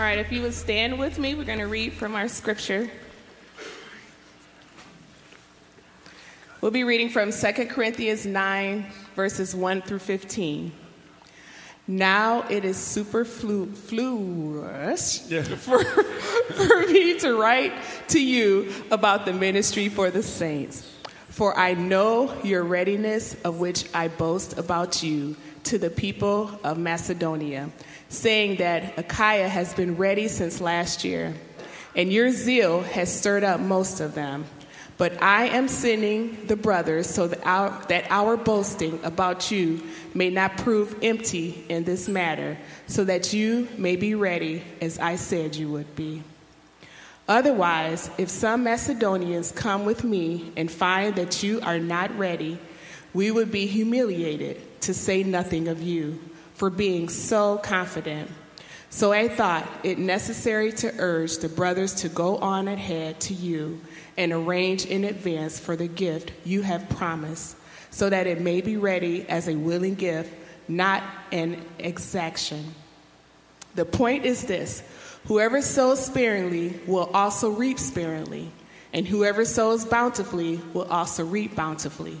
All right, if you would stand with me, we're going to read from our scripture. We'll be reading from 2 Corinthians 9, verses 1 through 15. Now it is superfluous yeah. for, for me to write to you about the ministry for the saints. For I know your readiness, of which I boast about you, to the people of Macedonia, saying that Achaia has been ready since last year, and your zeal has stirred up most of them. But I am sending the brothers so that our, that our boasting about you may not prove empty in this matter, so that you may be ready as I said you would be. Otherwise, if some Macedonians come with me and find that you are not ready, we would be humiliated, to say nothing of you, for being so confident. So I thought it necessary to urge the brothers to go on ahead to you and arrange in advance for the gift you have promised, so that it may be ready as a willing gift, not an exaction. The point is this whoever sows sparingly will also reap sparingly, and whoever sows bountifully will also reap bountifully.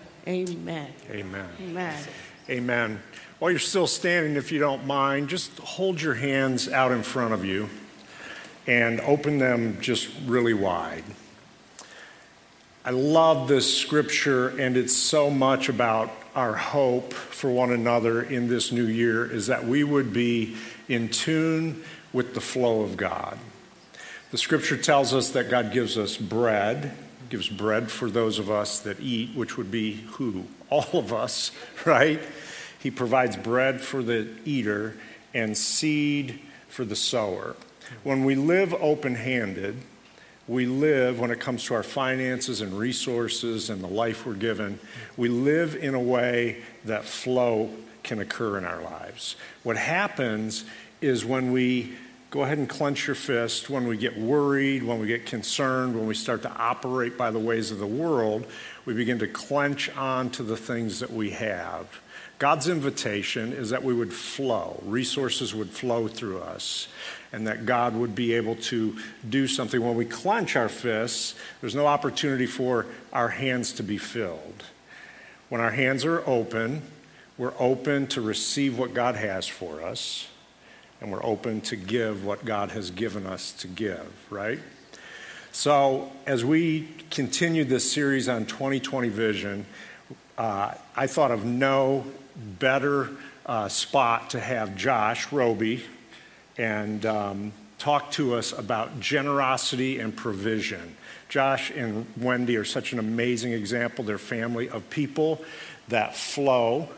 Amen. Amen. Amen. Amen. While you're still standing, if you don't mind, just hold your hands out in front of you and open them just really wide. I love this scripture, and it's so much about our hope for one another in this new year is that we would be in tune with the flow of God. The scripture tells us that God gives us bread, gives bread for those of us that eat, which would be who? All of us, right? He provides bread for the eater and seed for the sower. When we live open handed, we live, when it comes to our finances and resources and the life we're given, we live in a way that flow can occur in our lives. What happens is when we go ahead and clench your fist, when we get worried, when we get concerned, when we start to operate by the ways of the world, we begin to clench on to the things that we have. God's invitation is that we would flow, resources would flow through us, and that God would be able to do something. When we clench our fists, there's no opportunity for our hands to be filled. When our hands are open, we're open to receive what God has for us, and we're open to give what God has given us to give, right? So, as we continue this series on 2020 vision, uh, I thought of no better uh, spot to have Josh Roby and um, talk to us about generosity and provision. Josh and Wendy are such an amazing example. They're family of people that flow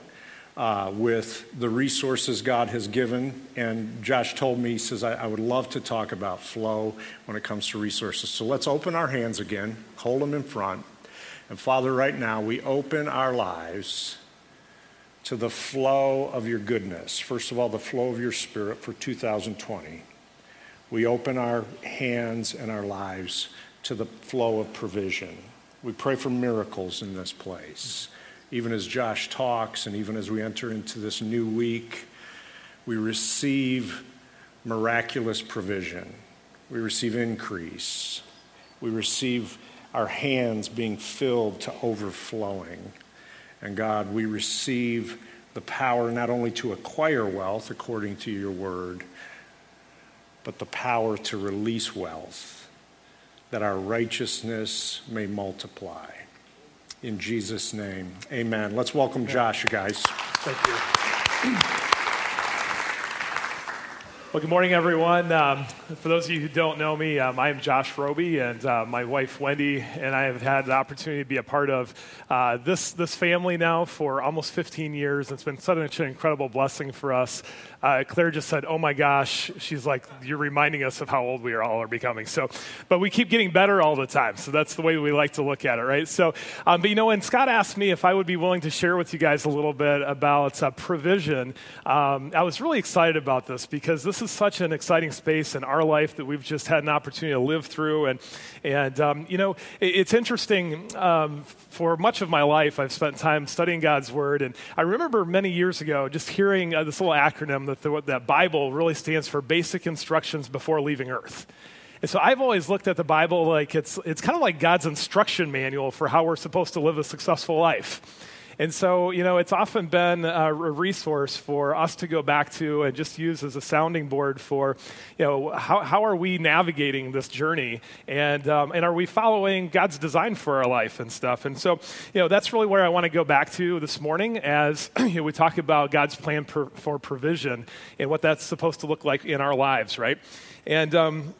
uh, with the resources God has given. And Josh told me, he says, I, I would love to talk about flow when it comes to resources. So let's open our hands again, hold them in front. And Father, right now, we open our lives to the flow of your goodness. First of all, the flow of your spirit for 2020. We open our hands and our lives to the flow of provision. We pray for miracles in this place. Even as Josh talks and even as we enter into this new week, we receive miraculous provision. We receive increase. We receive our hands being filled to overflowing. And God, we receive the power not only to acquire wealth according to your word, but the power to release wealth, that our righteousness may multiply. In Jesus' name, amen. Let's welcome Josh, guys. Thank you. Well, good morning, everyone. Um, for those of you who don't know me, um, I am Josh Roby, and uh, my wife Wendy and I have had the opportunity to be a part of uh, this this family now for almost 15 years. It's been such an incredible blessing for us. Uh, Claire just said, "Oh my gosh," she's like, "You're reminding us of how old we are all are becoming." So, but we keep getting better all the time. So that's the way we like to look at it, right? So, um, but you know, when Scott asked me if I would be willing to share with you guys a little bit about uh, provision, um, I was really excited about this because this is such an exciting space in our life that we've just had an opportunity to live through. And, and um, you know, it, it's interesting. Um, for much of my life, I've spent time studying God's Word. And I remember many years ago just hearing uh, this little acronym that, the, that Bible really stands for Basic Instructions Before Leaving Earth. And so I've always looked at the Bible like it's, it's kind of like God's instruction manual for how we're supposed to live a successful life. And so, you know, it's often been a resource for us to go back to and just use as a sounding board for, you know, how, how are we navigating this journey? And, um, and are we following God's design for our life and stuff? And so, you know, that's really where I want to go back to this morning as you know, we talk about God's plan for provision and what that's supposed to look like in our lives, right? And, um,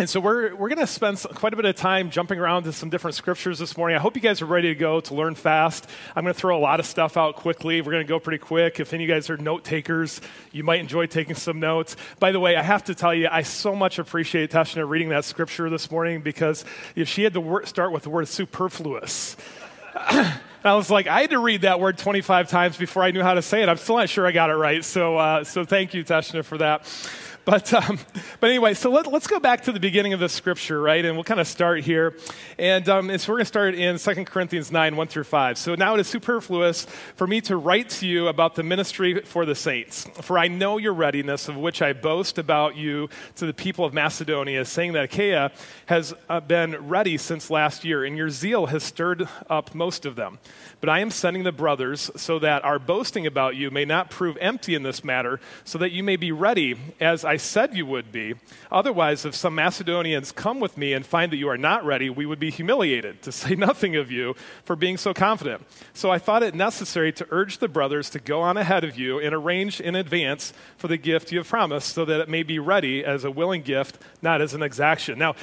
and so we're, we're going to spend quite a bit of time jumping around to some different scriptures this morning. I hope you guys are ready to go to learn fast. I'm going to throw a lot of stuff out quickly. We're going to go pretty quick. If any of you guys are note takers, you might enjoy taking some notes. By the way, I have to tell you, I so much appreciate Tashina reading that scripture this morning because if she had to wor- start with the word superfluous. I was like, I had to read that word 25 times before I knew how to say it. I'm still not sure I got it right. So, uh, so thank you, Tashina, for that. But, um, but anyway, so let, us go back to the beginning of the scripture, right? And we'll kind of start here. And um, so we're going to start in 2 Corinthians 9, 1 through 5. So now it is superfluous for me to write to you about the ministry for the saints. For I know your readiness, of which I boast about you to the people of Macedonia, saying that Achaia has uh, been ready since last year, and your zeal has stirred up most of them. But I am sending the brothers so that our boasting about you may not prove empty in this matter, so that you may be ready, as I said you would be. Otherwise, if some Macedonians come with me and find that you are not ready, we would be humiliated, to say nothing of you, for being so confident. So I thought it necessary to urge the brothers to go on ahead of you and arrange in advance for the gift you have promised, so that it may be ready as a willing gift, not as an exaction. Now,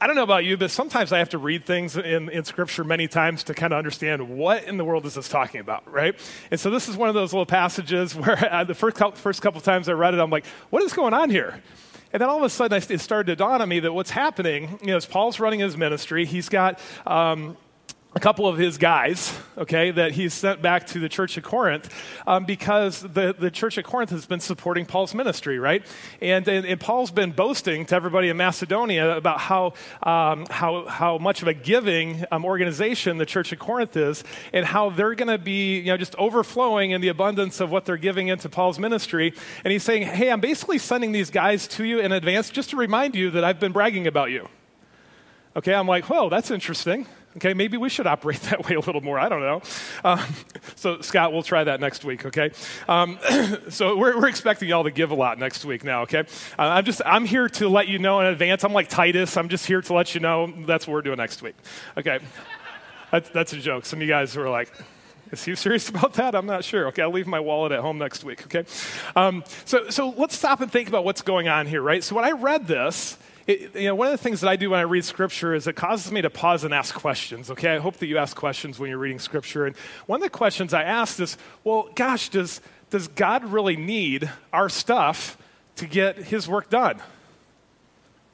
I don't know about you, but sometimes I have to read things in, in Scripture many times to kind of understand what in the world is this talking about, right? And so this is one of those little passages where uh, the first couple, first couple times I read it, I'm like, what is going on here? And then all of a sudden, it started to dawn on me that what's happening, you know, as Paul's running his ministry, he's got. Um, a couple of his guys, okay, that he's sent back to the church of Corinth um, because the, the church of Corinth has been supporting Paul's ministry, right? And, and, and Paul's been boasting to everybody in Macedonia about how, um, how, how much of a giving um, organization the church of Corinth is and how they're going to be, you know, just overflowing in the abundance of what they're giving into Paul's ministry. And he's saying, hey, I'm basically sending these guys to you in advance just to remind you that I've been bragging about you. Okay, I'm like, whoa, that's interesting. Okay, maybe we should operate that way a little more. I don't know. Um, so, Scott, we'll try that next week. Okay. Um, so we're, we're, expecting y'all to give a lot next week now. Okay. Uh, I'm just I'm here to let you know in advance. I'm like Titus. I'm just here to let you know that's what we're doing next week. Okay. That's, that's a joke. Some of you guys were like. Is he serious about that? I'm not sure. Okay, I'll leave my wallet at home next week. Okay, um, so so let's stop and think about what's going on here, right? So when I read this, it, you know, one of the things that I do when I read scripture is it causes me to pause and ask questions, okay? I hope that you ask questions when you're reading scripture. And one of the questions I asked is, well, gosh, does, does God really need our stuff to get his work done?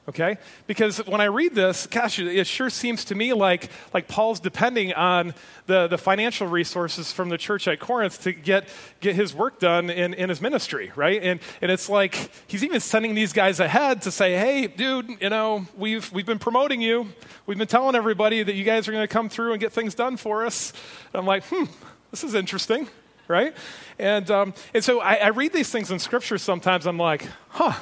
Okay? Because when I read this, gosh, it sure seems to me like, like Paul's depending on the, the financial resources from the church at Corinth to get, get his work done in, in his ministry, right? And, and it's like he's even sending these guys ahead to say, hey, dude, you know, we've, we've been promoting you. We've been telling everybody that you guys are going to come through and get things done for us. And I'm like, hmm, this is interesting, right? And, um, and so I, I read these things in Scripture sometimes. I'm like, huh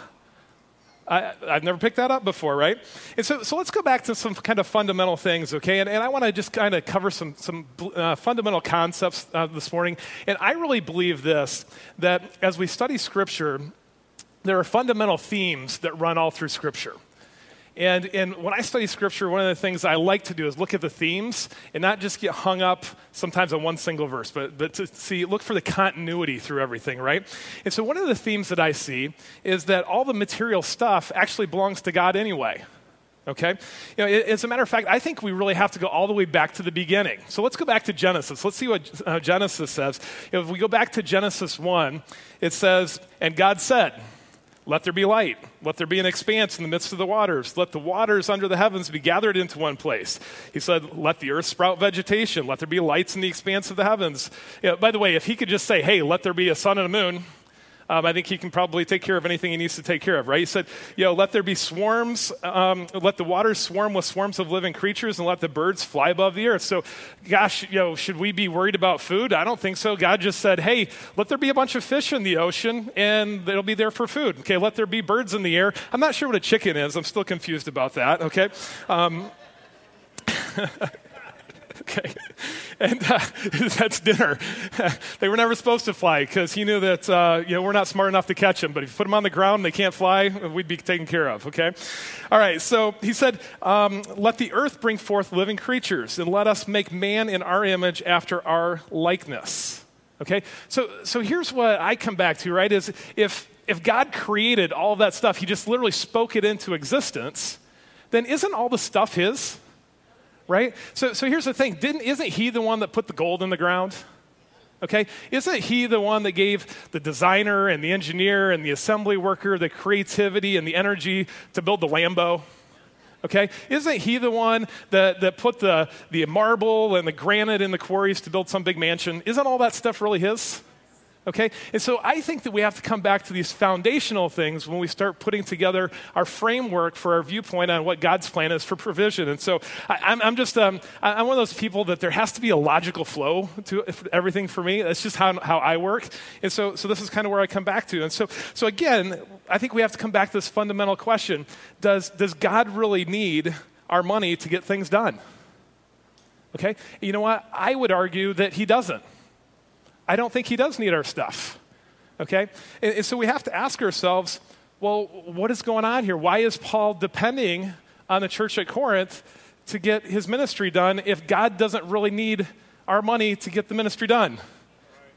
I, have never picked that up before, right? And so, so let's go back to some kind of fundamental things, okay? And, and I want to just kind of cover some, some uh, fundamental concepts uh, this morning. And I really believe this that as we study Scripture, there are fundamental themes that run all through Scripture. And, and when I study scripture, one of the things I like to do is look at the themes and not just get hung up sometimes on one single verse, but, but to see, look for the continuity through everything, right? And so one of the themes that I see is that all the material stuff actually belongs to God anyway. Okay? You know, as a matter of fact, I think we really have to go all the way back to the beginning. So let's go back to Genesis. Let's see what uh, Genesis says. If we go back to Genesis 1, it says, And God said, let there be light. Let there be an expanse in the midst of the waters. Let the waters under the heavens be gathered into one place. He said, Let the earth sprout vegetation. Let there be lights in the expanse of the heavens. by the way, if he could just say, Hey, let there be a sun and a moon, um, I think he can probably take care of anything he needs to take care of, right? He said, you know, let there be swarms, um, let the waters swarm with swarms of living creatures, and let the birds fly above the earth. So, gosh, you know, should we be worried about food? I don't think so. God just said, hey, let there be a bunch of fish in the ocean, and they'll be there for food. Okay, let there be birds in the air. I'm not sure what a chicken is. I'm still confused about that, okay? Um, okay. And uh, that's dinner. they were never supposed to fly because he knew that, uh, you know, we're not smart enough to catch them. But if you put them on the ground they can't fly, we'd be taken care of, okay? All right, so he said, um, let the earth bring forth living creatures and let us make man in our image after our likeness. Okay? So, so here's what I come back to, right? Is if, if God created all that stuff, he just literally spoke it into existence, then isn't all the stuff his? Right? So, so here's the thing Didn't, isn't he the one that put the gold in the ground? Okay? Isn't he the one that gave the designer and the engineer and the assembly worker the creativity and the energy to build the Lambo? Okay? Isn't he the one that, that put the, the marble and the granite in the quarries to build some big mansion? Isn't all that stuff really his? Okay? And so I think that we have to come back to these foundational things when we start putting together our framework for our viewpoint on what God's plan is for provision. And so I, am just, um, I'm one of those people that there has to be a logical flow to everything for me. That's just how, how I work. And so, so this is kind of where I come back to. And so, so again, I think we have to come back to this fundamental question Does, does God really need our money to get things done? Okay? You know what? I would argue that He doesn't. I don't think he does need our stuff. Okay? And, and so we have to ask ourselves well, what is going on here? Why is Paul depending on the church at Corinth to get his ministry done if God doesn't really need our money to get the ministry done?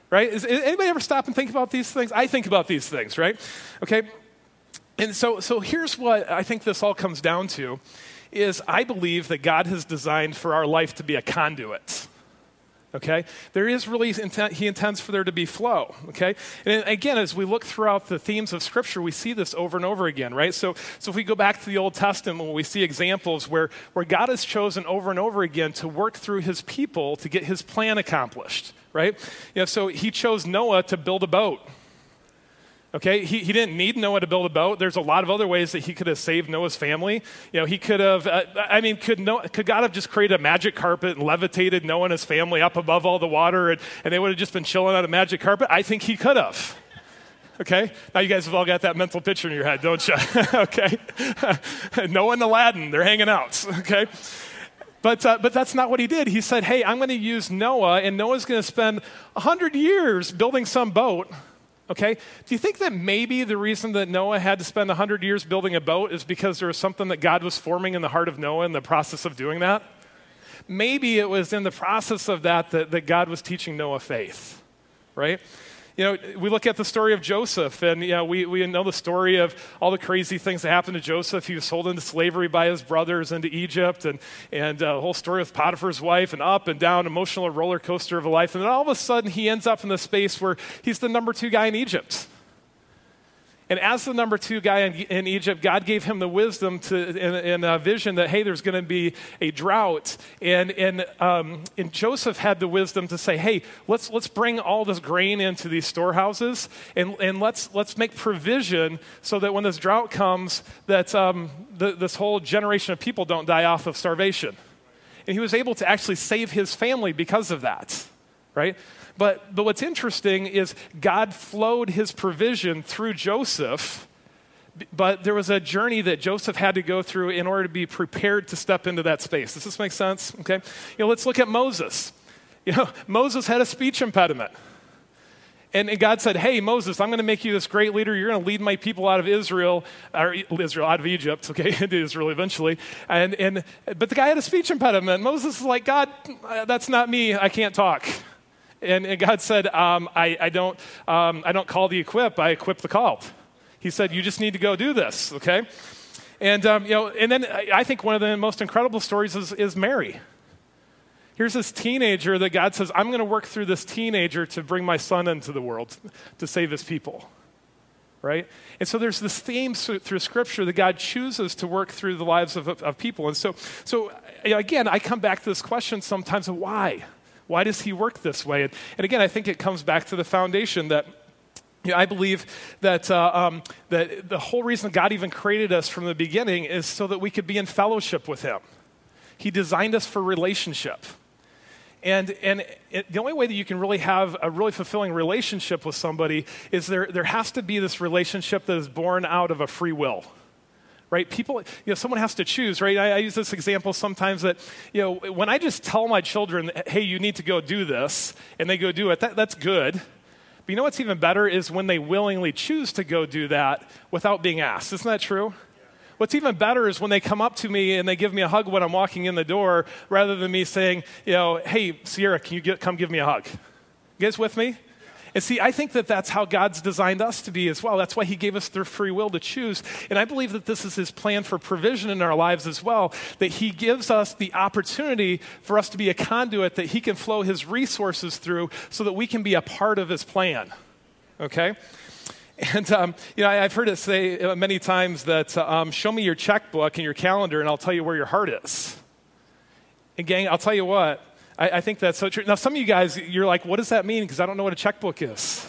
Right? Is, is anybody ever stop and think about these things? I think about these things, right? Okay? And so, so here's what I think this all comes down to is I believe that God has designed for our life to be a conduit okay? There is really, intent, he intends for there to be flow, okay? And again, as we look throughout the themes of Scripture, we see this over and over again, right? So, so if we go back to the Old Testament, we see examples where, where God has chosen over and over again to work through his people to get his plan accomplished, right? You know, so he chose Noah to build a boat, Okay, he, he didn't need Noah to build a boat. There's a lot of other ways that he could have saved Noah's family. You know, he could have, uh, I mean, could, Noah, could God have just created a magic carpet and levitated Noah and his family up above all the water and, and they would have just been chilling on a magic carpet? I think he could have. Okay? Now you guys have all got that mental picture in your head, don't you? okay? Noah and Aladdin, they're hanging out. Okay? But, uh, but that's not what he did. He said, hey, I'm going to use Noah, and Noah's going to spend 100 years building some boat Okay? Do you think that maybe the reason that Noah had to spend 100 years building a boat is because there was something that God was forming in the heart of Noah in the process of doing that? Maybe it was in the process of that that, that God was teaching Noah faith, right? You know, we look at the story of Joseph, and you know, we, we know the story of all the crazy things that happened to Joseph. He was sold into slavery by his brothers into Egypt, and, and uh, the whole story with Potiphar's wife, and up and down, emotional roller coaster of a life. And then all of a sudden, he ends up in the space where he's the number two guy in Egypt. And as the number two guy in, in, Egypt, God gave him the wisdom to, in, in a vision that, hey, there's going to be a drought. And, and, um, and Joseph had the wisdom to say, hey, let's, let's bring all this grain into these storehouses and, and let's, let's make provision so that when this drought comes, that um, the, this whole generation of people don't die off of starvation. And he was able to actually save his family because of that, right? But, but what's interesting is God flowed his provision through Joseph, but there was a journey that Joseph had to go through in order to be prepared to step into that space. Does this make sense? Okay. You know, let's look at Moses. You know, Moses had a speech impediment. And, God said, Hey, Moses, I'm going to make you this great leader. You're going to lead my people out of Israel, or Israel, out of Egypt, okay, into Israel eventually. And, and, but the guy had a speech impediment. Moses is like, God, uh, that's not me. I can't talk. And, and God said, um, I, I, don't, um, I don't call the equip, I equip the called. He said, You just need to go do this, okay? And, um, you know, and then I think one of the most incredible stories is, is Mary. Here's this teenager that God says, I'm going to work through this teenager to bring my son into the world to save his people. Right? And so there's this theme through Scripture that God chooses to work through the lives of, of people. And so, so again, I come back to this question sometimes of why? Why does he work this way? And, and again, I think it comes back to the foundation that you know, I believe that, uh, um, that the whole reason God even created us from the beginning is so that we could be in fellowship with Him. He designed us for relationship. And, and it, the only way that you can really have a really fulfilling relationship with somebody is there, there has to be this relationship that is born out of a free will right? People, you know, someone has to choose, right? I, I, use this example sometimes that, you know, when I just tell my children, hey, you need to go do this, and they go do it, that, that's good. But you know what's even better is when they willingly choose to go do that without being asked. Isn't that true? What's even better is when they come up to me and they give me a hug when I'm walking in the door rather than me saying, you know, hey, Sierra, can you get, come give me a hug? You guys with me? And see, I think that that's how God's designed us to be as well. That's why He gave us the free will to choose. And I believe that this is His plan for provision in our lives as well, that He gives us the opportunity for us to be a conduit that He can flow His resources through so that we can be a part of His plan. Okay? And um, you know, I, have heard it say many times that uh, um, show me your checkbook and your calendar, and I'll tell you where your heart is. And gang, I'll tell you what, I, I think that's so true. Now, some of you guys, you're like, what does that mean? Because I don't know what a checkbook is.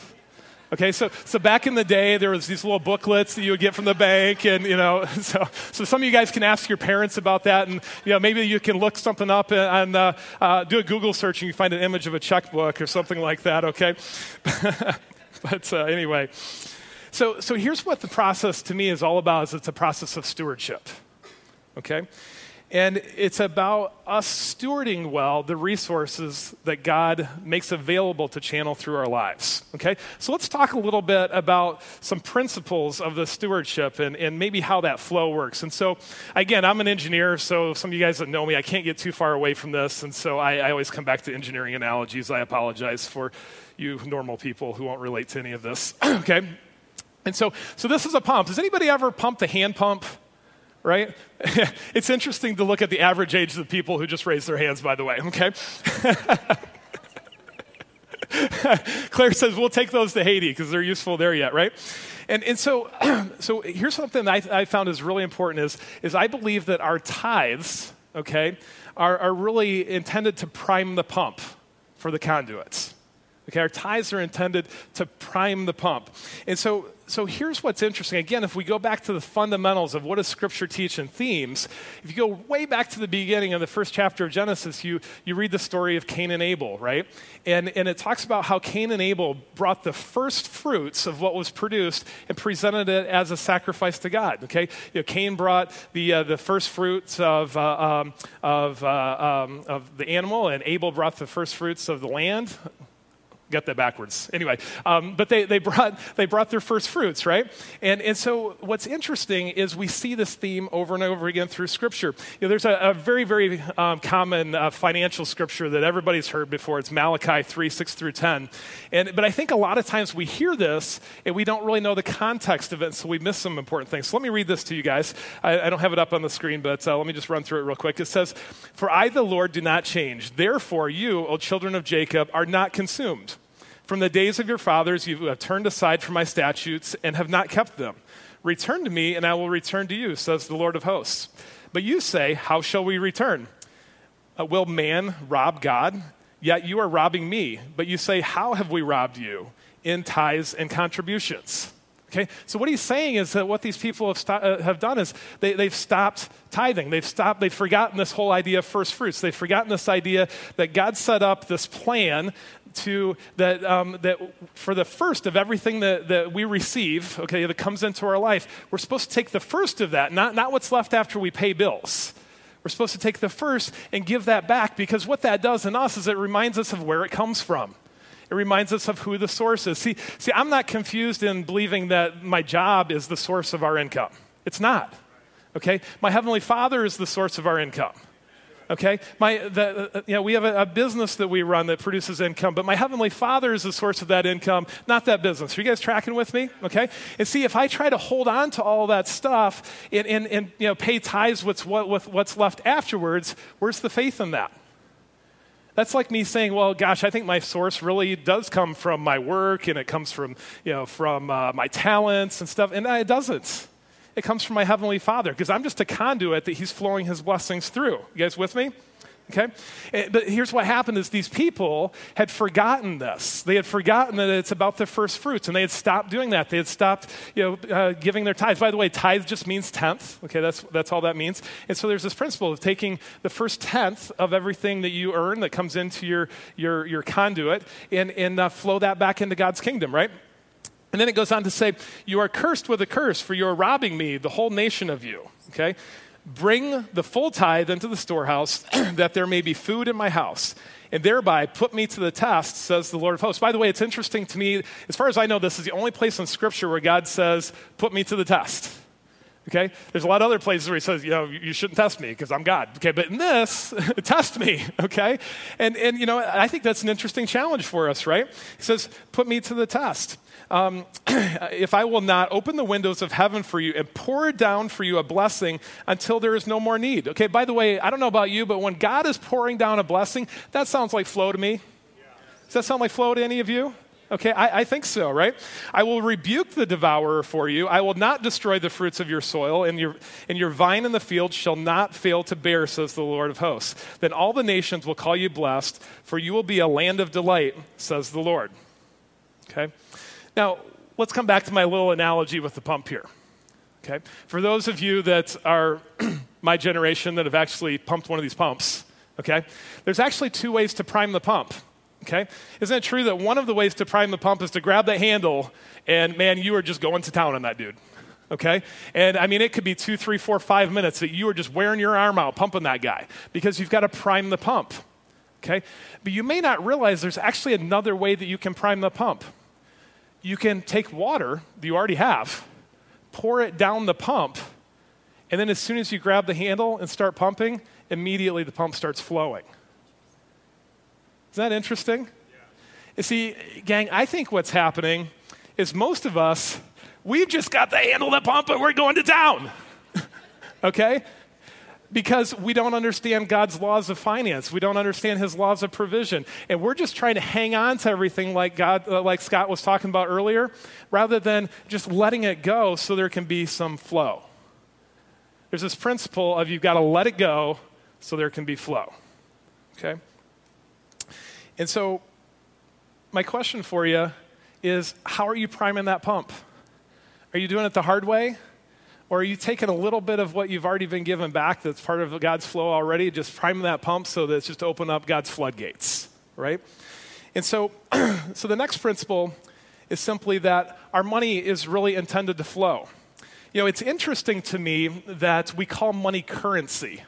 Okay, so, so back in the day, there was these little booklets that you would get from the bank, and you know, so, so some of you guys can ask your parents about that, and you know, maybe you can look something up and, and uh, uh, do a Google search, and you find an image of a checkbook or something like that. Okay, but uh, anyway, so so here's what the process to me is all about: is it's a process of stewardship. Okay, and it's about us stewarding well the resources that God makes available to channel through our lives. Okay? So let's talk a little bit about some principles of the stewardship and, and maybe how that flow works. And so, again, I'm an engineer, so some of you guys that know me, I can't get too far away from this. And so I, I always come back to engineering analogies. I apologize for you normal people who won't relate to any of this. okay? And so, so this is a pump. Has anybody ever pumped a hand pump? Right? it's interesting to look at the average age of the people who just raised their hands, by the way, okay? Claire says, we'll take those to Haiti because they're useful there yet, right? And, and so, so here's something I, I found is really important is, is I believe that our tithes, okay, are, are really intended to prime the pump for the conduits. Okay, our tithes are intended to prime the pump. And so so here's what's interesting. Again, if we go back to the fundamentals of what does Scripture teach and themes, if you go way back to the beginning of the first chapter of Genesis, you, you read the story of Cain and Abel, right? And, and it talks about how Cain and Abel brought the first fruits of what was produced and presented it as a sacrifice to God, okay? You know, Cain brought the, uh, the first fruits of, uh, um, of, uh, um, of the animal, and Abel brought the first fruits of the land, got that backwards. Anyway, um, but they, they, brought, they brought their first fruits, right? And, and so what's interesting is we see this theme over and over again through Scripture. You know, there's a, a very, very um, common uh, financial scripture that everybody's heard before. It's Malachi 3, 6 through 10. And, but I think a lot of times we hear this and we don't really know the context of it, so we miss some important things. So let me read this to you guys. I, I don't have it up on the screen, but uh, let me just run through it real quick. It says, For I, the Lord, do not change. Therefore, you, O children of Jacob, are not consumed. From the days of your fathers, you have turned aside from my statutes and have not kept them. Return to me, and I will return to you, says the Lord of hosts. But you say, How shall we return? Uh, will man rob God? Yet you are robbing me. But you say, How have we robbed you? In tithes and contributions. Okay, so what he's saying is that what these people have, uh, have done is they, they've stopped tithing. They've stopped, they've forgotten this whole idea of first fruits. They've forgotten this idea that God set up this plan to that, um, that for the first of everything that, that we receive, okay, that comes into our life, we're supposed to take the first of that, not, not what's left after we pay bills. We're supposed to take the first and give that back because what that does in us is it reminds us of where it comes from. It reminds us of who the source is. See, see, I'm not confused in believing that my job is the source of our income. It's not. Okay? My Heavenly Father is the source of our income. Okay? My, the, uh, you know, we have a, a, business that we run that produces income, but my Heavenly Father is the source of that income, not that business. Are you guys tracking with me? Okay? And see, if I try to hold on to all that stuff and, and, and you know, pay tithes with, what, with what's left afterwards, where's the faith in that? That's like me saying, well, gosh, I think my source really does come from my work and it comes from, you know, from uh, my talents and stuff. And it doesn't. It comes from my Heavenly Father because I'm just a conduit that He's flowing His blessings through. You guys with me? Okay? Eh, but here's what happened is these people had forgotten this. They had forgotten that it's about the first fruits, and they had stopped doing that. They had stopped you know, uh, giving their tithes. By the way, tithe just means tenth. Okay, that's, that's all that means. And so there's this principle of taking the first tenth of everything that you earn that comes into your, your, your conduit and, and uh, flow that back into God's kingdom, right? And then it goes on to say, You are cursed with a curse, for you are robbing me, the whole nation of you. Okay? Bring the full tithe into the storehouse, that there may be food in my house, and thereby put me to the test, says the Lord of hosts. By the way, it's interesting to me, as far as I know, this is the only place in Scripture where God says, Put me to the test. Okay? There's a lot of other places where he says, you know, you shouldn't test me because I'm God. Okay, but in this, test me. Okay? And, and, you know, I think that's an interesting challenge for us, right? He says, put me to the test um, if I will not open the windows of heaven for you and pour down for you a blessing until there is no more need. Okay, by the way, I don't know about you, but when God is pouring down a blessing, that sounds like flow to me. Does that sound like flow to any of you? Okay, I, I, think so, right? I will rebuke the devourer for you. I will not destroy the fruits of your soil, and your, and your vine in the field shall not fail to bear, says the Lord of hosts. Then all the nations will call you blessed, for you will be a land of delight, says the Lord. Okay? Now, let's come back to my little analogy with the pump here. Okay? For those of you that are my generation that have actually pumped one of these pumps, okay? There's actually two ways to prime the pump. Okay? Isn't it true that one of the ways to prime the pump is to grab the handle and man, you are just going to town on that dude. Okay? And I mean, it could be two, three, four, five minutes that you are just wearing your arm out, pumping that guy because you've got to prime the pump. Okay? But you may not realize there's actually another way that you can prime the pump you can take water that you already have, pour it down the pump, and then as soon as you grab the handle and start pumping, immediately the pump starts flowing. Isn't that interesting? Yeah. You see, gang, I think what's happening is most of us, we've just got the handle the pump and we're going to town. okay? Because we don't understand God's laws of finance. We don't understand his laws of provision. And we're just trying to hang on to everything like God uh, like Scott was talking about earlier rather than just letting it go so there can be some flow. There's this principle of you've got to let it go so there can be flow. Okay? And so my question for you is how are you priming that pump? Are you doing it the hard way? Or are you taking a little bit of what you've already been given back that's part of God's flow already, just priming that pump so that it's just open up God's floodgates, right? And so, so the next principle is simply that our money is really intended to flow. You know, it's interesting to me that we call money currency,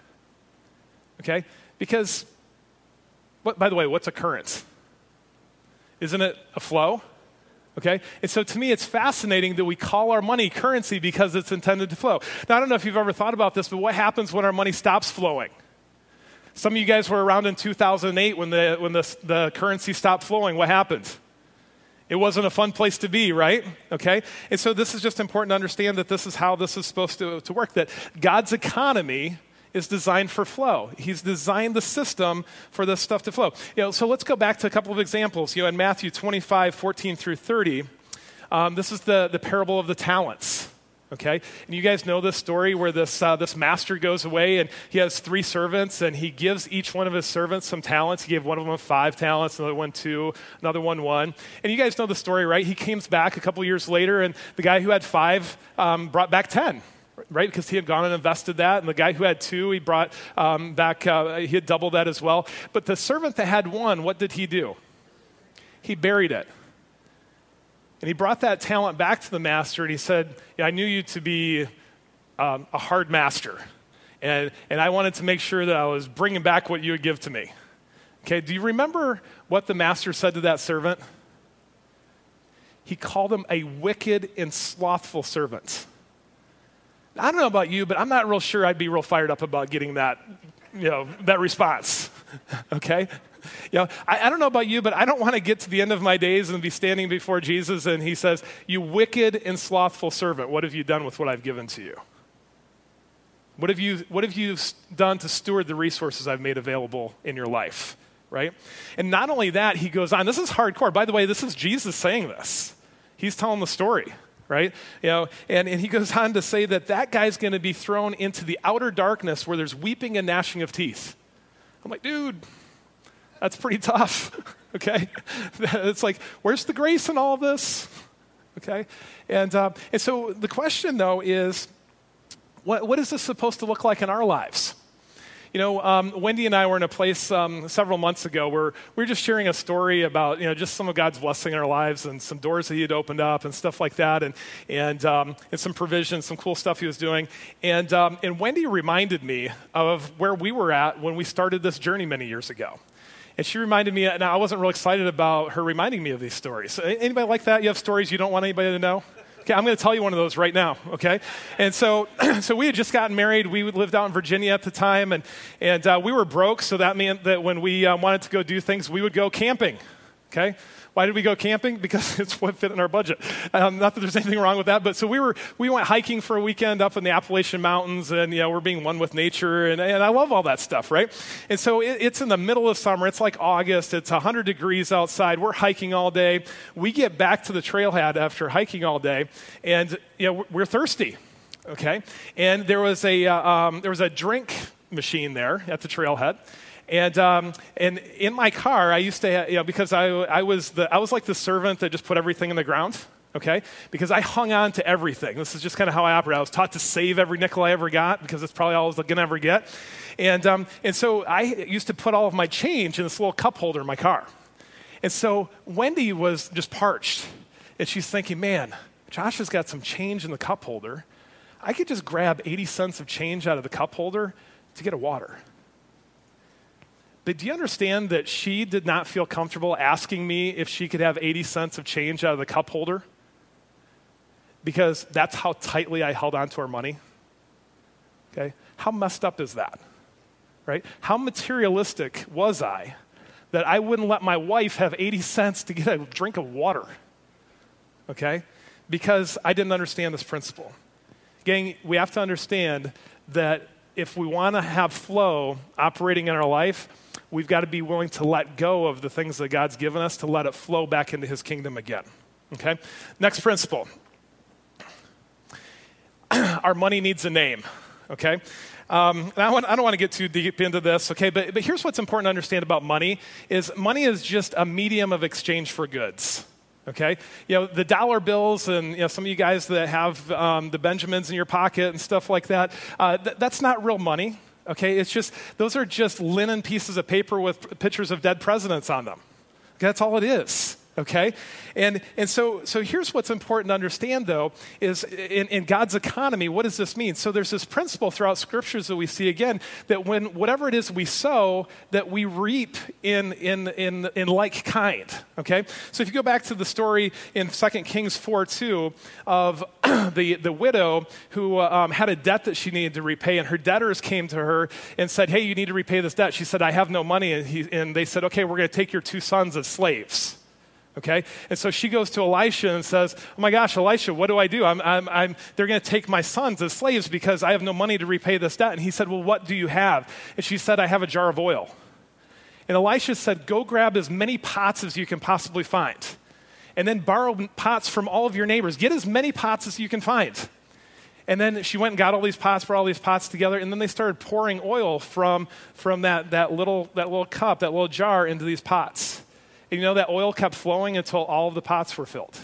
okay? Because, what, by the way, what's a current? Isn't it a flow? Okay? And so to me, it's fascinating that we call our money currency because it's intended to flow. Now, I don't know if you've ever thought about this, but what happens when our money stops flowing? Some of you guys were around in 2008 when the, when the, the currency stopped flowing. What happened? It wasn't a fun place to be, right? Okay? And so this is just important to understand that this is how this is supposed to, to work that God's economy is designed for flow. He's designed the system for this stuff to flow. You know, so let's go back to a couple of examples. You know, in Matthew 25, 14 through 30, um, this is the, the parable of the talents. Okay, and you guys know this story where this uh, this master goes away and he has three servants and he gives each one of his servants some talents. He gave one of them five talents, another one two, another one one. And you guys know the story, right? He comes back a couple years later, and the guy who had five um, brought back ten right? Because he had gone and invested that. And the guy who had two, he brought um, back, uh, he had doubled that as well. But the servant that had one, what did he do? He buried it. And he brought that talent back to the master and he said, yeah, I knew you to be um, a hard master. And, and I wanted to make sure that I was bringing back what you would give to me. Okay, do you remember what the master said to that servant? He called him a wicked and slothful servant. I don't know about you, but I'm not real sure I'd be real fired up about getting that, you know, that response. okay? You know, I, I, don't know about you, but I don't want to get to the end of my days and be standing before Jesus and he says, You wicked and slothful servant, what have you done with what I've given to you? What have you, what have you done to steward the resources I've made available in your life? Right? And not only that, he goes on, this is hardcore. By the way, this is Jesus saying this. He's telling the story right? You know, and, and he goes on to say that that guy's going to be thrown into the outer darkness where there's weeping and gnashing of teeth. I'm like, dude, that's pretty tough, okay? it's like, where's the grace in all this? Okay? And, uh, and so the question, though, is what, what is this supposed to look like in our lives? You know, um, Wendy and I were in a place um, several months ago where we were just sharing a story about, you know, just some of God's blessing in our lives and some doors that He had opened up and stuff like that, and and um, and some provisions, some cool stuff He was doing. And um, and Wendy reminded me of where we were at when we started this journey many years ago. And she reminded me, and I wasn't real excited about her reminding me of these stories. Anybody like that? You have stories you don't want anybody to know? Okay, I'm going to tell you one of those right now, okay? And so, so we had just gotten married. We lived out in Virginia at the time, and, and uh, we were broke, so that meant that when we um, wanted to go do things, we would go camping, okay? Why did we go camping? Because it's what fit in our budget. Um, not that there's anything wrong with that, but so we were we went hiking for a weekend up in the Appalachian Mountains, and you know we're being one with nature, and, and I love all that stuff, right? And so it, it's in the middle of summer. It's like August. It's 100 degrees outside. We're hiking all day. We get back to the trailhead after hiking all day, and you know we're thirsty, okay? And there was a uh, um, there was a drink machine there at the trailhead. And, um, and in my car, I used to, you know, because I, I, was the, I was like the servant that just put everything in the ground, okay? Because I hung on to everything. This is just kind of how I operate. I was taught to save every nickel I ever got because it's probably all I was going to ever get. And, um, and so I used to put all of my change in this little cup holder in my car. And so Wendy was just parched. And she's thinking, man, Josh has got some change in the cup holder. I could just grab 80 cents of change out of the cup holder to get a water. But do you understand that she did not feel comfortable asking me if she could have 80 cents of change out of the cup holder? Because that's how tightly I held onto her money. Okay? How messed up is that? Right? How materialistic was I that I wouldn't let my wife have 80 cents to get a drink of water? Okay? Because I didn't understand this principle. Gang, we have to understand that if we want to have flow operating in our life, we've got to be willing to let go of the things that God's given us to let it flow back into his kingdom again. Okay? Next principle. Our money needs a name. Okay? Um, I, want, I, don't want to get too deep into this, okay, but, but here's what's important to understand about money is money is just a medium of exchange for goods okay you know the dollar bills and you know some of you guys that have um, the benjamins in your pocket and stuff like that uh, th- that's not real money okay? It's just, those are just linen pieces of paper with pictures of dead presidents on them. That's all it is okay? And, and so, so here's what's important to understand though is in, in god's economy what does this mean? So there's this principle throughout scriptures that we see again that when whatever it is we sow that we reap in, in, in, in like kind okay? So if you go back to the story in 2 kings 4 2 of the, the widow who um, had a debt that she needed to repay and her debtors came to her and said hey you need to repay this debt. She said i have no money and, he, and they said okay we're going to take your two sons as slaves Okay? And so she goes to Elisha and says, Oh my gosh, Elisha, what do I do? I'm, I'm, I'm, they're going to take my sons as slaves because I have no money to repay this debt. And he said, Well, what do you have? And she said, I have a jar of oil. And Elisha said, Go grab as many pots as you can possibly find. And then borrow pots from all of your neighbors. Get as many pots as you can find. And then she went and got all these pots, brought all these pots together, and then they started pouring oil from, from that, that, little, that little cup, that little jar into these pots. And you know, that oil kept flowing until all of the pots were filled.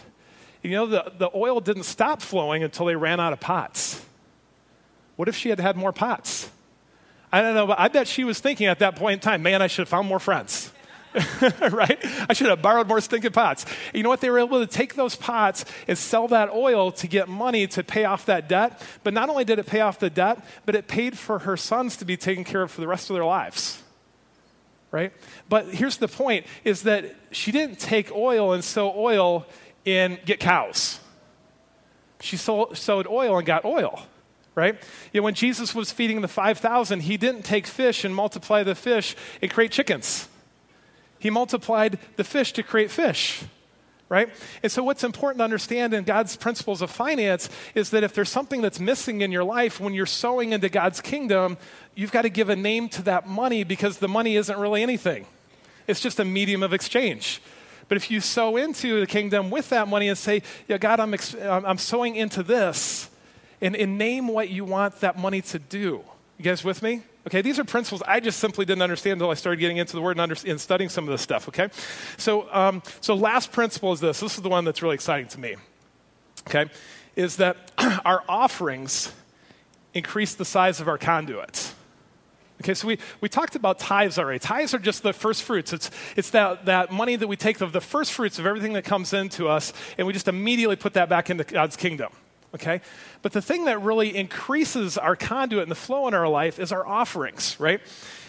And you know, the, the oil didn't stop flowing until they ran out of pots. What if she had had more pots? I don't know, but I bet she was thinking at that point in time, man, I should have found more friends. right? I should have borrowed more stinking pots. You know what? They were able to take those pots and sell that oil to get money to pay off that debt. But not only did it pay off the debt, but it paid for her sons to be taken care of for the rest of their lives. Right? But here's the point is that she didn't take oil and sow oil and get cows. She sold, sowed oil and got oil right? You know, when Jesus was feeding the 5,000, he didn't take fish and multiply the fish and create chickens. He multiplied the fish to create fish, right? And so, what's important to understand in God's principles of finance is that if there's something that's missing in your life when you're sowing into God's kingdom, you've got to give a name to that money because the money isn't really anything, it's just a medium of exchange. But if you sow into the kingdom with that money and say, Yeah, God, I'm, ex- I'm sowing into this, and, and name what you want that money to do. You guys with me? Okay, these are principles I just simply didn't understand until I started getting into the word and, under, and studying some of this stuff. Okay, so um, so last principle is this. This is the one that's really exciting to me. Okay, is that our offerings increase the size of our conduits. Okay, so we, we talked about tithes already. Tithes are just the first fruits. It's, it's that, that money that we take of the first fruits of everything that comes into us, and we just immediately put that back into God's kingdom okay? But the thing that really increases our conduit and the flow in our life is our offerings, right?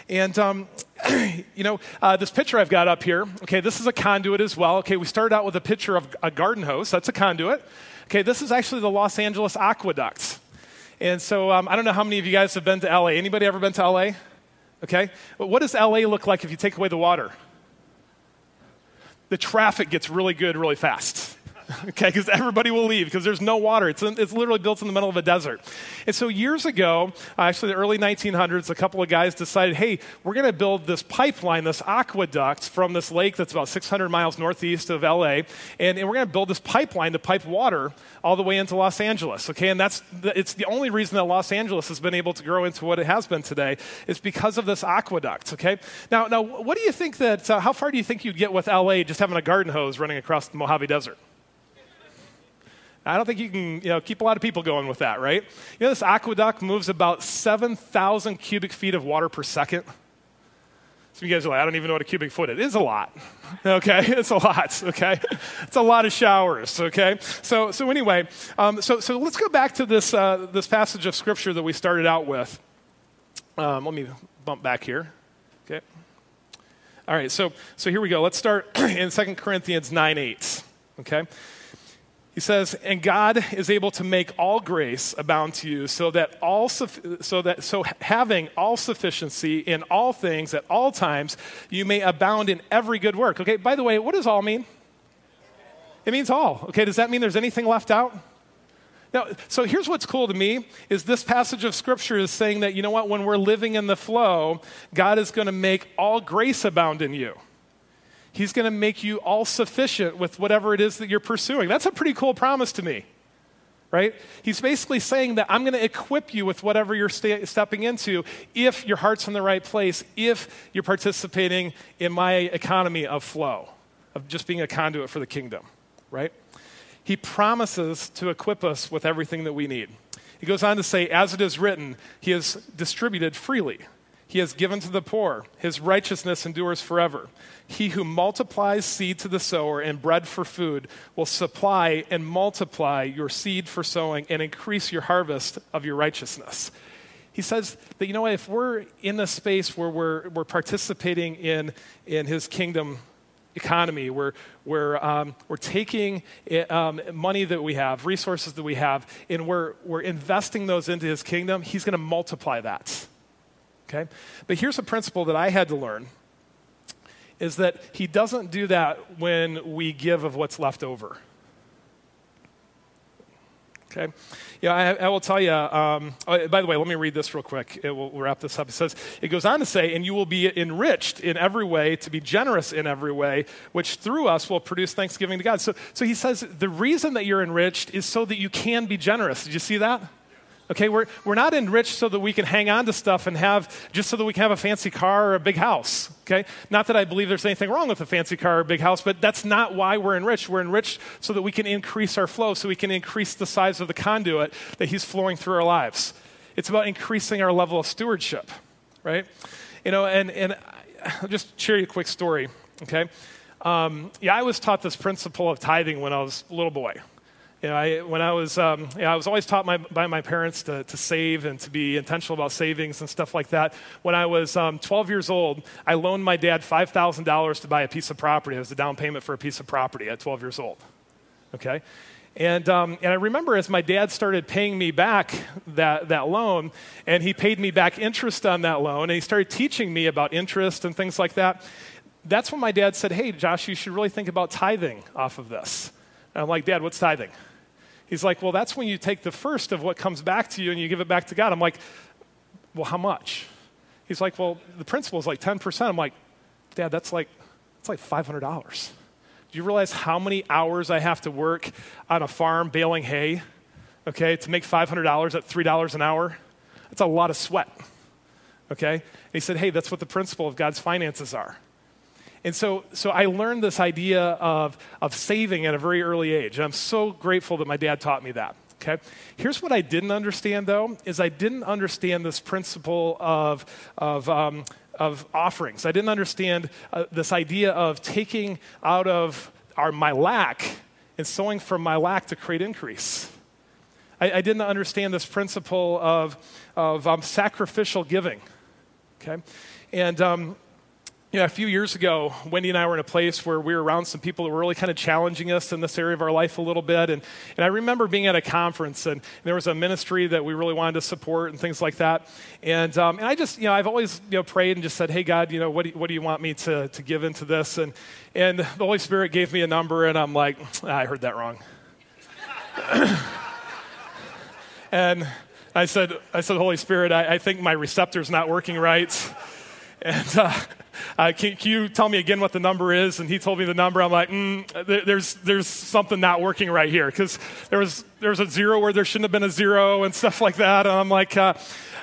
And, um, you know, uh, this picture I've got up here, okay, this is a conduit as well. Okay, we started out with a picture of a garden hose. That's a conduit. Okay, this is actually the Los Angeles Aqueduct. And so um, I don't know how many of you guys have been to LA. Anybody ever been to LA? Okay, but what does LA look like if you take away the water? The traffic gets really good really fast. okay, because everybody will leave because there's no water. It's, in, it's literally built in the middle of a desert. And so years ago, actually the early 1900s, a couple of guys decided, hey, we're going to build this pipeline, this aqueduct from this lake that's about 600 miles northeast of LA, and, and we're going to build this pipeline to pipe water all the way into Los Angeles. Okay, and that's the, it's the only reason that Los Angeles has been able to grow into what it has been today is because of this aqueduct. Okay, now now what do you think that? Uh, how far do you think you'd get with LA just having a garden hose running across the Mojave Desert? I don't think you can you know, keep a lot of people going with that, right? You know, this aqueduct moves about 7,000 cubic feet of water per second. Some of you guys are like, I don't even know what a cubic foot is. It is a lot, okay? It's a lot, okay? It's a lot of showers, okay? So, so anyway, um, so, so let's go back to this, uh, this passage of Scripture that we started out with. Um, let me bump back here, okay? All right, so, so here we go. Let's start in 2 Corinthians 9 8, okay? He says, and God is able to make all grace abound to you, so that all so that so having all sufficiency in all things at all times, you may abound in every good work. Okay, by the way, what does all mean? It means all. Okay, does that mean there's anything left out? Now, so here's what's cool to me is this passage of scripture is saying that you know what when we're living in the flow, God is going to make all grace abound in you. He's going to make you all sufficient with whatever it is that you're pursuing. That's a pretty cool promise to me, right? He's basically saying that I'm going to equip you with whatever you're st- stepping into if your heart's in the right place, if you're participating in my economy of flow, of just being a conduit for the kingdom, right? He promises to equip us with everything that we need. He goes on to say, as it is written, he has distributed freely. He has given to the poor. His righteousness endures forever. He who multiplies seed to the sower and bread for food will supply and multiply your seed for sowing and increase your harvest of your righteousness. He says that, you know if we're in a space where we're, we're participating in, in his kingdom economy, we're, we're, um, we're taking um, money that we have, resources that we have, and we're, we're investing those into his kingdom, he's going to multiply that. Okay? But here's a principle that I had to learn is that he doesn't do that when we give of what's left over. Okay? Yeah, I, I will tell you. Um, oh, by the way, let me read this real quick. It will wrap this up. It says, it goes on to say, and you will be enriched in every way, to be generous in every way, which through us will produce thanksgiving to God. So, so he says, the reason that you're enriched is so that you can be generous. Did you see that? Okay, we're, we're not enriched so that we can hang on to stuff and have, just so that we can have a fancy car or a big house. Okay? Not that I believe there's anything wrong with a fancy car or a big house, but that's not why we're enriched. We're enriched so that we can increase our flow, so we can increase the size of the conduit that He's flowing through our lives. It's about increasing our level of stewardship, right? You know, and, and I'll just share you a quick story, okay? Um, yeah, I was taught this principle of tithing when I was a little boy. You know, I, when I was, um, you know, I was always taught my, by my parents to, to save and to be intentional about savings and stuff like that. When I was um, 12 years old, I loaned my dad $5,000 to buy a piece of property. It was the down payment for a piece of property at 12 years old. Okay? And, um, and I remember as my dad started paying me back that, that loan, and he paid me back interest on that loan, and he started teaching me about interest and things like that. That's when my dad said, Hey, Josh, you should really think about tithing off of this. And I'm like, Dad, what's tithing? He's like, Well, that's when you take the first of what comes back to you and you give it back to God. I'm like, Well, how much? He's like, Well, the principal is like 10%. I'm like, Dad, that's like, that's like $500. Do you realize how many hours I have to work on a farm baling hay, okay, to make $500 at $3 an hour? That's a lot of sweat, okay? And he said, Hey, that's what the principle of God's finances are. And so, so I learned this idea of, of saving at a very early age. And I'm so grateful that my dad taught me that. Okay? Here's what I didn't understand, though, is I didn't understand this principle of, of, um, of offerings. I didn't understand uh, this idea of taking out of our, my lack and sowing from my lack to create increase. I, I didn't understand this principle of, of um, sacrificial giving. Okay? And um, you know, a few years ago, Wendy and I were in a place where we were around some people that were really kind of challenging us in this area of our life a little bit. And, and I remember being at a conference, and, and there was a ministry that we really wanted to support and things like that. And, um, and I just, you know, I've always, you know, prayed and just said, hey, God, you know, what do you, what do you want me to, to give into this? And, and the Holy Spirit gave me a number, and I'm like, ah, I heard that wrong. and I said, I said, Holy Spirit, I, I think my receptor's not working right. And, uh, uh, can, can, you tell me again what the number is? And he told me the number. I'm like, mm, there's, there's something not working right here because there was, there was a zero where there shouldn't have been a zero and stuff like that. And I'm like, uh,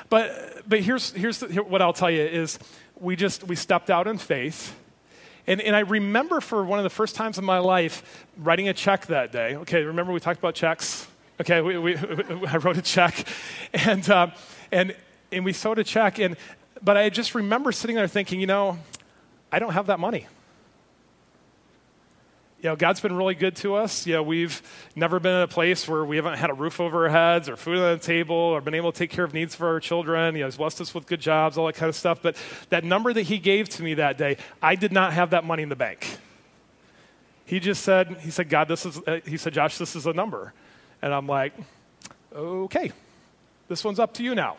but, but here's, here's the, here, what I'll tell you is we just, we stepped out in faith. And, and I remember for one of the first times in my life writing a check that day. Okay, remember we talked about checks? Okay, we, we, I wrote a check. And, uh, and, and we sowed a check. And but I just remember sitting there thinking, you know, I don't have that money. You know, God's been really good to us. You know, we've never been in a place where we haven't had a roof over our heads or food on the table or been able to take care of needs for our children. You know, He's blessed us with good jobs, all that kind of stuff. But that number that He gave to me that day, I did not have that money in the bank. He just said, He said, God, this is, uh, He said, Josh, this is a number. And I'm like, okay, this one's up to you now.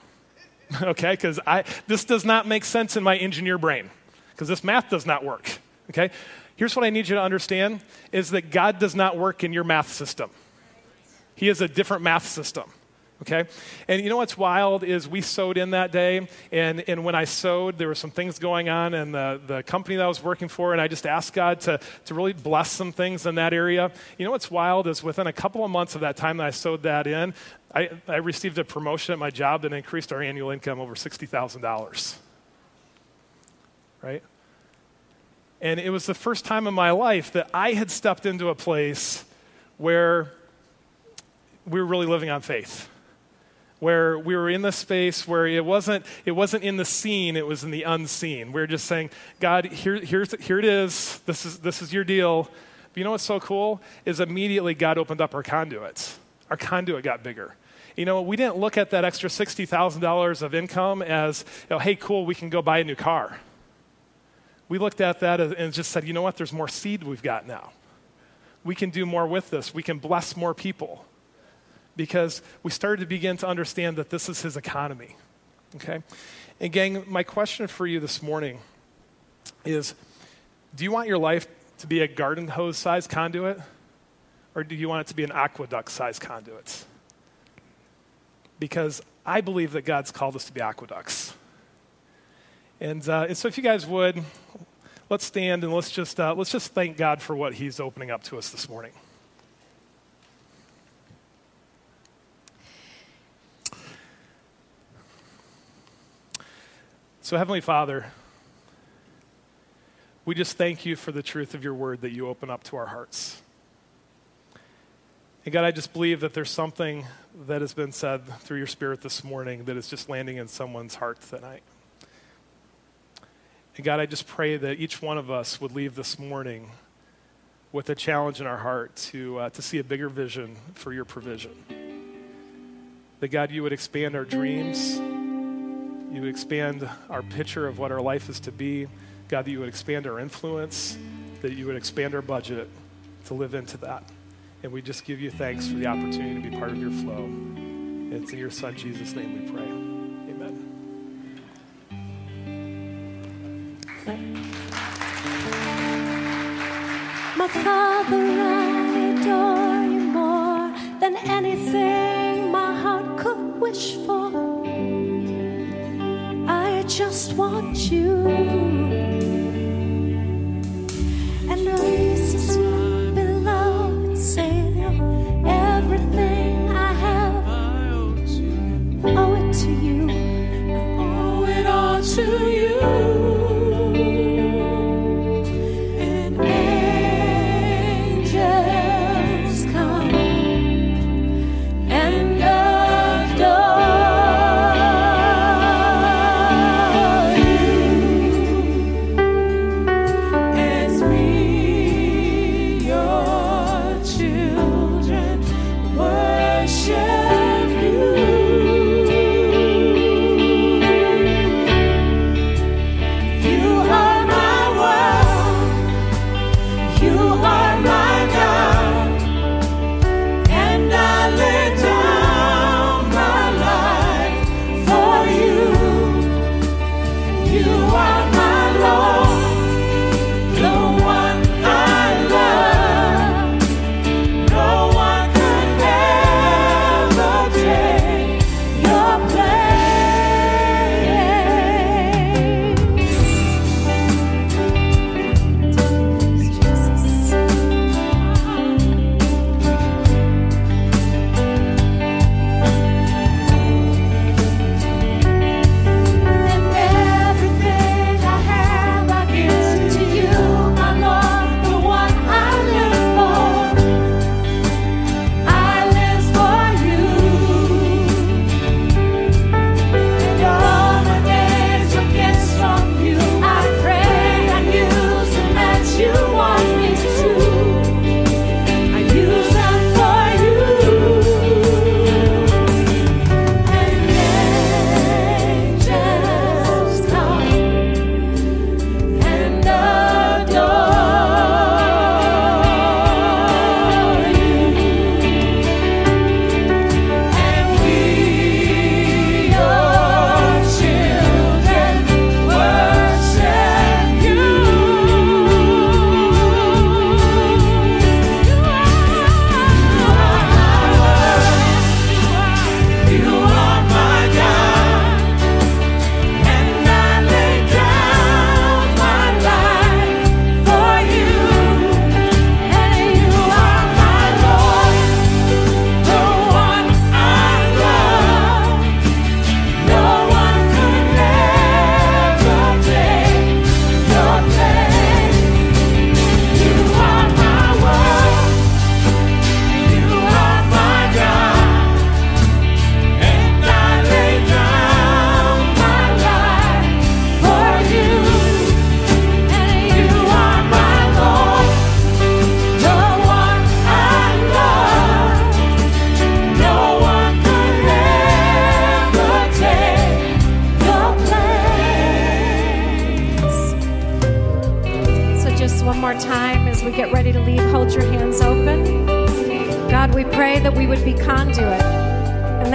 okay? Because I this does not make sense in my engineer brain, because this math does not work, okay? Here's what I need you to understand is that God does not work in your math system. He has a different math system. Okay? And you know what's wild is we sowed in that day, and, and when I sowed, there were some things going on in the, the company that I was working for, and I just asked God to, to really bless some things in that area. You know what's wild is within a couple of months of that time that I sowed that in, I, I received a promotion at my job that increased our annual income over $60,000. Right? And it was the first time in my life that I had stepped into a place where we were really living on faith. Where we were in the space where it wasn't, it wasn't in the seen, it was in the unseen. We were just saying, God, here, here's, here it is. This, is. this is your deal. But you know what's so cool? Is immediately God opened up our conduits. Our conduit got bigger you know, we didn't look at that extra $60,000 of income as, you know, hey, cool, we can go buy a new car. We looked at that and just said, you know what, there's more seed we've got now. We can do more with this. We can bless more people because we started to begin to understand that this is his economy. Okay? And, gang, my question for you this morning is Do you want your life to be a garden hose sized conduit? Or do you want it to be an aqueduct sized conduit? Because I believe that God's called us to be aqueducts. And, uh, and so, if you guys would, let's stand and let's just, uh, let's just thank God for what He's opening up to us this morning. So, Heavenly Father, we just thank you for the truth of your word that you open up to our hearts. And God, I just believe that there's something that has been said through your spirit this morning that is just landing in someone's heart tonight. And God, I just pray that each one of us would leave this morning with a challenge in our heart to, uh, to see a bigger vision for your provision. That God, you would expand our dreams you would expand our picture of what our life is to be. God, that you would expand our influence, that you would expand our budget to live into that. And we just give you thanks for the opportunity to be part of your flow. It's in your Son, Jesus' name, we pray. Amen. My Father, I adore you more than anything my heart could wish for just want you. And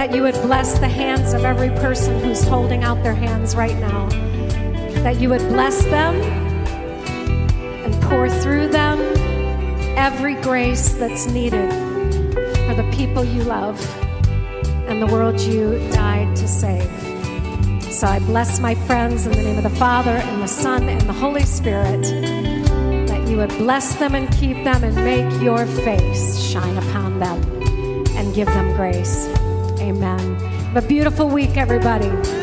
that you would bless the hands of every person who's holding out their hands right now. That you would bless them and pour through them every grace that's needed for the people you love and the world you died to save. So I bless my friends in the name of the Father and the Son and the Holy Spirit. That you would bless them and keep them and make your face shine upon them and give them grace. Amen. Have a beautiful week, everybody.